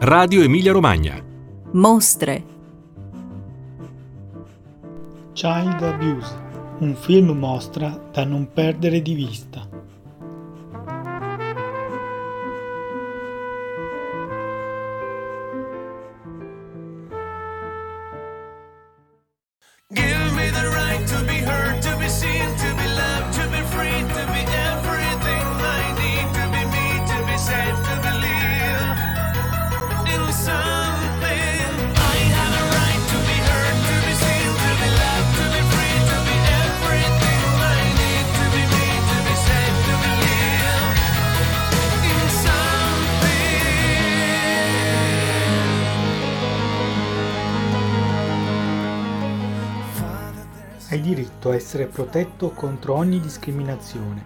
Radio Emilia Romagna. Mostre. Child Abuse, un film mostra da non perdere di vista. Give me the right to be heard, Hai diritto a essere protetto contro ogni discriminazione.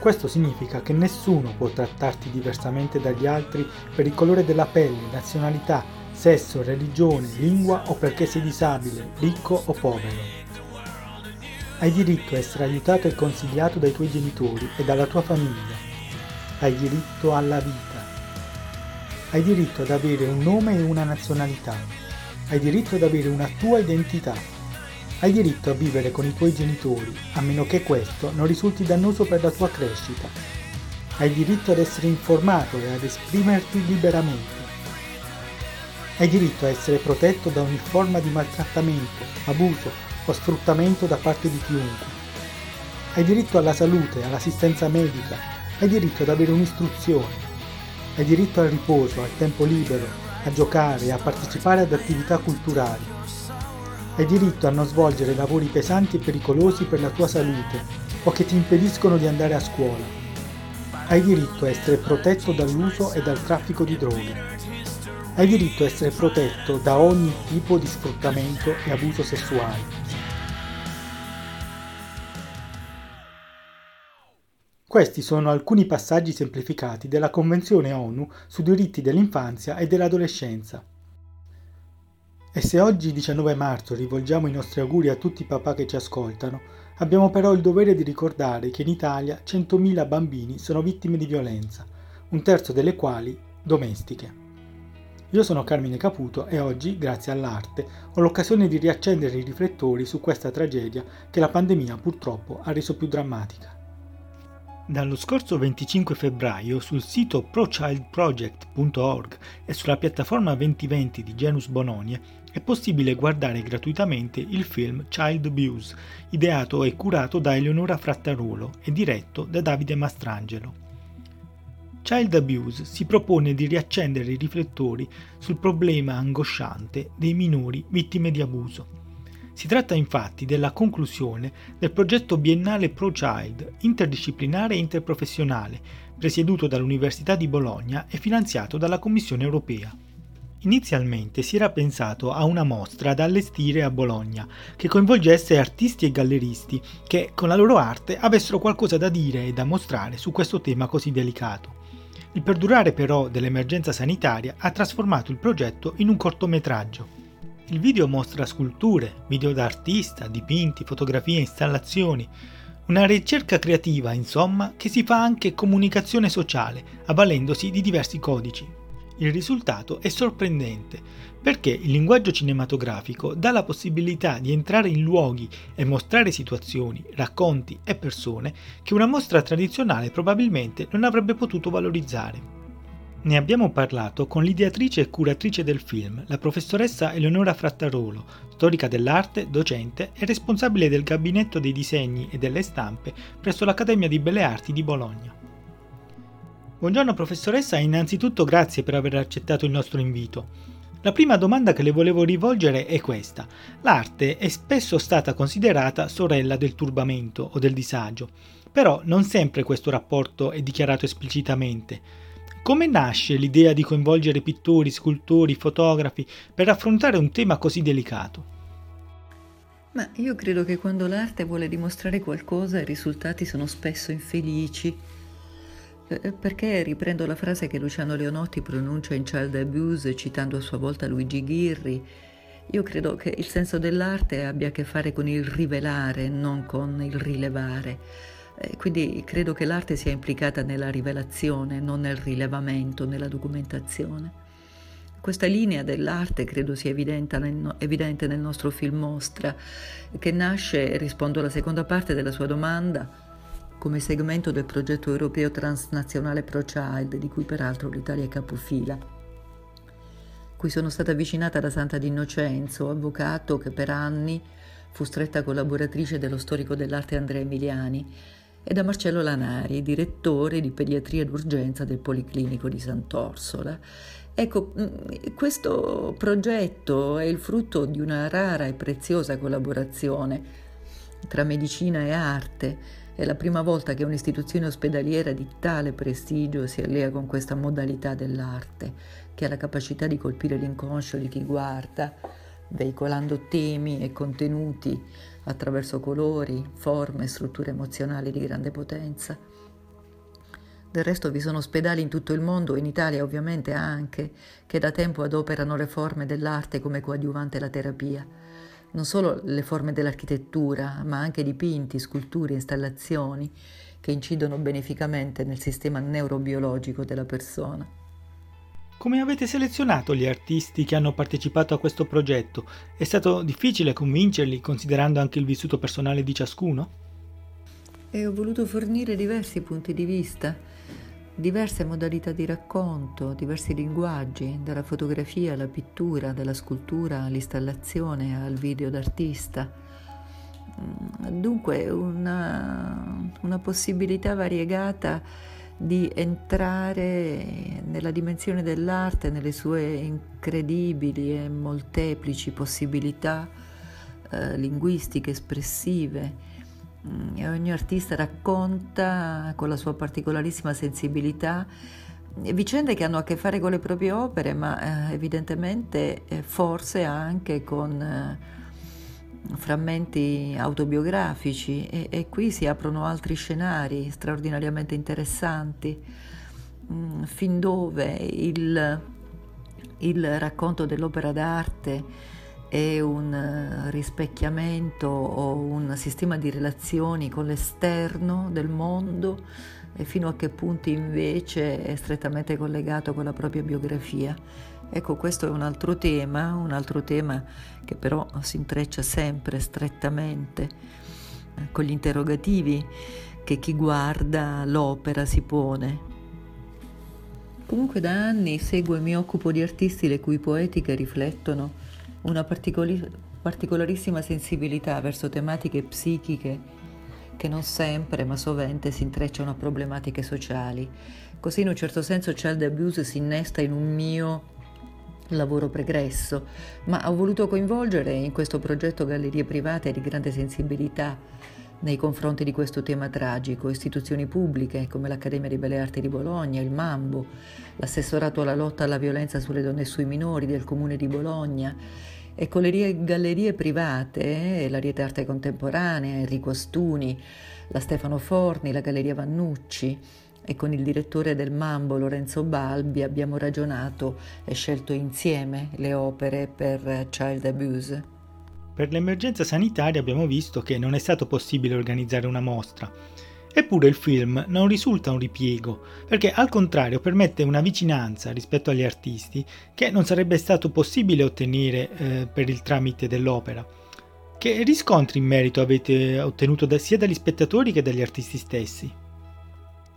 Questo significa che nessuno può trattarti diversamente dagli altri per il colore della pelle, nazionalità, sesso, religione, lingua o perché sei disabile, ricco o povero. Hai diritto a essere aiutato e consigliato dai tuoi genitori e dalla tua famiglia. Hai diritto alla vita. Hai diritto ad avere un nome e una nazionalità. Hai diritto ad avere una tua identità. Hai diritto a vivere con i tuoi genitori, a meno che questo non risulti dannoso per la tua crescita. Hai diritto ad essere informato e ad esprimerti liberamente. Hai diritto a essere protetto da ogni forma di maltrattamento, abuso o sfruttamento da parte di chiunque. Hai diritto alla salute, all'assistenza medica. Hai diritto ad avere un'istruzione. Hai diritto al riposo, al tempo libero, a giocare a partecipare ad attività culturali. Hai diritto a non svolgere lavori pesanti e pericolosi per la tua salute o che ti impediscono di andare a scuola. Hai diritto a essere protetto dall'uso e dal traffico di droghe. Hai diritto a essere protetto da ogni tipo di sfruttamento e abuso sessuale. Questi sono alcuni passaggi semplificati della Convenzione ONU sui diritti dell'infanzia e dell'adolescenza. E se oggi 19 marzo rivolgiamo i nostri auguri a tutti i papà che ci ascoltano, abbiamo però il dovere di ricordare che in Italia 100.000 bambini sono vittime di violenza, un terzo delle quali domestiche. Io sono Carmine Caputo e oggi, grazie all'arte, ho l'occasione di riaccendere i riflettori su questa tragedia che la pandemia purtroppo ha reso più drammatica. Dallo scorso 25 febbraio sul sito prochildproject.org e sulla piattaforma 2020 di Genus Bononia è possibile guardare gratuitamente il film Child Abuse, ideato e curato da Eleonora Frattarolo e diretto da Davide Mastrangelo. Child Abuse si propone di riaccendere i riflettori sul problema angosciante dei minori vittime di abuso. Si tratta infatti della conclusione del progetto biennale ProChild, interdisciplinare e interprofessionale, presieduto dall'Università di Bologna e finanziato dalla Commissione europea. Inizialmente si era pensato a una mostra da allestire a Bologna, che coinvolgesse artisti e galleristi che, con la loro arte, avessero qualcosa da dire e da mostrare su questo tema così delicato. Il perdurare però dell'emergenza sanitaria ha trasformato il progetto in un cortometraggio. Il video mostra sculture, video d'artista, dipinti, fotografie, installazioni. Una ricerca creativa, insomma, che si fa anche comunicazione sociale, avvalendosi di diversi codici. Il risultato è sorprendente, perché il linguaggio cinematografico dà la possibilità di entrare in luoghi e mostrare situazioni, racconti e persone che una mostra tradizionale probabilmente non avrebbe potuto valorizzare. Ne abbiamo parlato con l'ideatrice e curatrice del film, la professoressa Eleonora Frattarolo, storica dell'arte, docente e responsabile del gabinetto dei disegni e delle stampe presso l'Accademia di Belle Arti di Bologna. Buongiorno professoressa innanzitutto grazie per aver accettato il nostro invito. La prima domanda che le volevo rivolgere è questa. L'arte è spesso stata considerata sorella del turbamento o del disagio, però non sempre questo rapporto è dichiarato esplicitamente. Come nasce l'idea di coinvolgere pittori, scultori, fotografi per affrontare un tema così delicato? Ma io credo che quando l'arte vuole dimostrare qualcosa i risultati sono spesso infelici. Eh, Perché riprendo la frase che Luciano Leonotti pronuncia in Child Abuse citando a sua volta Luigi Ghirri. Io credo che il senso dell'arte abbia a che fare con il rivelare, non con il rilevare. Eh, Quindi credo che l'arte sia implicata nella rivelazione, non nel rilevamento, nella documentazione. questa linea dell'arte credo sia evidente nel, evidente nel nostro film Mostra, che nasce, rispondo alla seconda parte della sua domanda, come segmento del progetto europeo transnazionale ProChild, di cui peraltro l'Italia è capofila, cui sono stata avvicinata da Santa D'Innocenzo, avvocato che per anni fu stretta collaboratrice dello storico dell'arte Andrea Emiliani, e da Marcello Lanari, direttore di pediatria d'urgenza del Policlinico di Sant'Orsola. Ecco, mm, questo progetto è il frutto di una rara e preziosa collaborazione tra medicina e arte. È la prima volta che un'istituzione ospedaliera di tale prestigio si allea con questa modalità dell'arte, che ha la capacità di colpire l'inconscio di chi guarda, veicolando temi e contenuti attraverso colori, forme e strutture emozionali di grande potenza. Del resto vi sono ospedali in tutto il mondo, in Italia ovviamente anche, che da tempo adoperano le forme dell'arte come coadiuvante alla terapia. Non solo le forme dell'architettura, ma anche dipinti, sculture, installazioni che incidono beneficamente nel sistema neurobiologico della persona. Come avete selezionato gli artisti che hanno partecipato a questo progetto? È stato difficile convincerli considerando anche il vissuto personale di ciascuno? E ho voluto fornire diversi punti di vista, diverse modalità di racconto, diversi linguaggi, dalla fotografia alla pittura, dalla scultura all'installazione al video d'artista. Mm, dunque una, una possibilità variegata di entrare nella dimensione dell'arte, nelle sue incredibili e molteplici possibilità eh, linguistiche, espressive. Mm, e ogni artista racconta con la sua particolarissima sensibilità vicende che hanno a che fare con le proprie opere, ma eh, evidentemente eh, forse anche con eh, frammenti autobiografici e, e, qui si aprono altri scenari straordinariamente interessanti, mm, fin dove il, il racconto dell'opera d'arte è un rispecchiamento o un sistema di relazioni con l'esterno del mondo e fino a che punti invece è strettamente collegato con la propria biografia. Ecco, questo è un altro tema, un altro tema che però si intreccia sempre strettamente con gli interrogativi che chi guarda l'opera si pone. Comunque da anni seguo e mi occupo di artisti le cui poetiche riflettono una particoli- particolarissima sensibilità verso tematiche psichiche che non sempre ma sovente si intrecciano a problematiche sociali. Così in un certo senso child abuse si innesta in un mio lavoro pregresso, ma ho voluto coinvolgere in questo progetto gallerie private di grande sensibilità nei confronti di questo tema tragico, istituzioni pubbliche come l'Accademia di Belle Arti di Bologna, il Mambo, l'assessorato alla lotta alla violenza sulle donne e sui minori del Comune di Bologna e con le gallerie private, la Riete Arte Contemporanea, Enrico Stuni, la Stefano Forni, la Galleria Vannucci, e con il direttore del Mambo Lorenzo Balbi abbiamo ragionato e scelto insieme le opere per child abuse. Per l'emergenza sanitaria abbiamo visto che non è stato possibile organizzare una mostra. Eppure il film non risulta un ripiego, perché al contrario permette una vicinanza rispetto agli artisti che non sarebbe stato possibile ottenere eh, per il tramite dell'opera. Che riscontri in merito avete ottenuto da, sia dagli spettatori che dagli artisti stessi?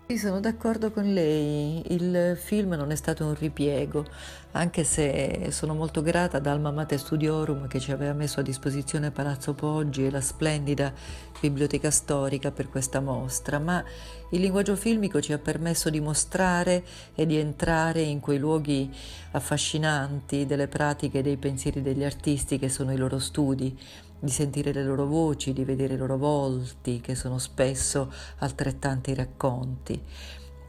Sì, sono d'accordo con lei, il film non è stato un ripiego, anche se sono molto grata ad Alma Mater Studiorum che ci aveva messo a disposizione Palazzo Poggi e la splendida biblioteca storica per questa mostra, ma il linguaggio filmico ci ha permesso di mostrare e di entrare in quei luoghi affascinanti delle pratiche e dei pensieri degli artisti che sono i loro studi, di sentire le loro voci, di vedere i loro volti, che sono spesso altrettanti racconti.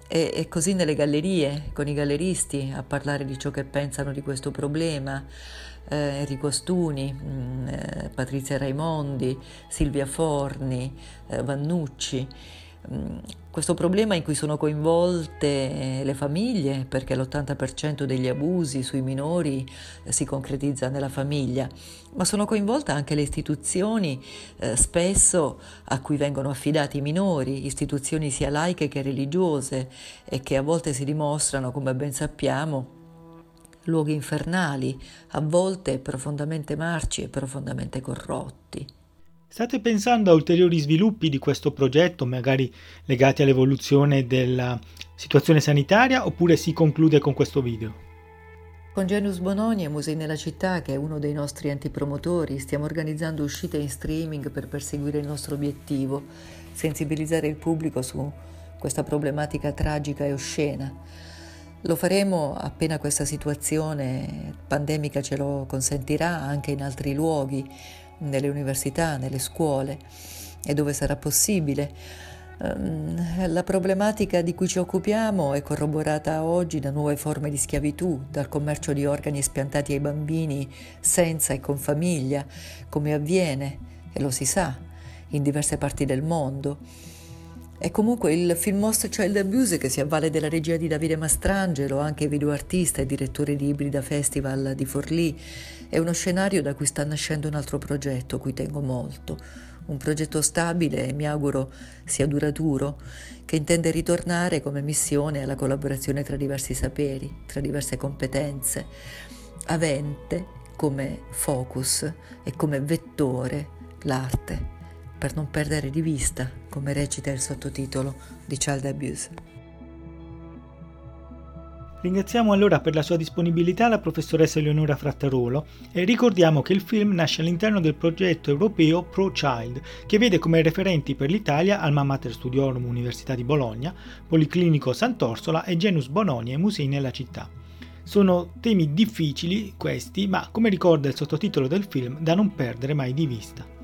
E, e, così nelle gallerie, con i galleristi, a parlare di ciò che pensano di questo problema, eh, Enrico Stuni, mh, mm, eh, Patrizia Raimondi, Silvia Forni, eh, Vannucci. Questo problema in cui sono coinvolte le famiglie, perché l'80% degli abusi sui minori eh, si concretizza nella famiglia, ma sono coinvolte anche le istituzioni eh, spesso a cui vengono affidati i minori, istituzioni sia laiche che religiose e che a volte si dimostrano, come ben sappiamo, luoghi infernali, a volte profondamente marci e profondamente corrotti. State pensando a ulteriori sviluppi di questo progetto, magari legati all'evoluzione della situazione sanitaria, oppure si conclude con questo video? Con Genus Bononi e Musei nella città, che è uno dei nostri enti promotori, stiamo organizzando uscite in streaming per perseguire il nostro obiettivo, sensibilizzare il pubblico su questa problematica tragica e oscena. Lo faremo appena questa situazione pandemica ce lo consentirà anche in altri luoghi, nelle università, nelle scuole e dove sarà possibile. Ehm, la problematica di cui ci occupiamo è corroborata oggi da nuove forme di schiavitù, dal commercio di organi espiantati ai bambini senza e con famiglia, come avviene, e lo si sa, in diverse parti del mondo. E comunque il film Most Child Abuse, che si avvale della regia di Davide Mastrangelo, anche videoartista e direttore di Ibrida Festival di Forlì, è uno scenario da cui sta nascendo un altro progetto, cui tengo molto. Un progetto stabile e mi auguro sia duraturo, che intende ritornare come missione alla collaborazione tra diversi saperi, tra diverse competenze, avente come focus e come vettore l'arte per non perdere di vista, come recita il sottotitolo di Child Abuse. Ringraziamo allora per la sua disponibilità la professoressa Eleonora Frattarolo e ricordiamo che il film nasce all'interno del progetto europeo Pro Child, che vede come referenti per l'Italia Alma Mater Studiorum Università di Bologna, Policlinico Sant'Orsola e Genus Bononi e Musei nella città. Sono temi difficili questi, ma come ricorda il sottotitolo del film, da non perdere mai di vista.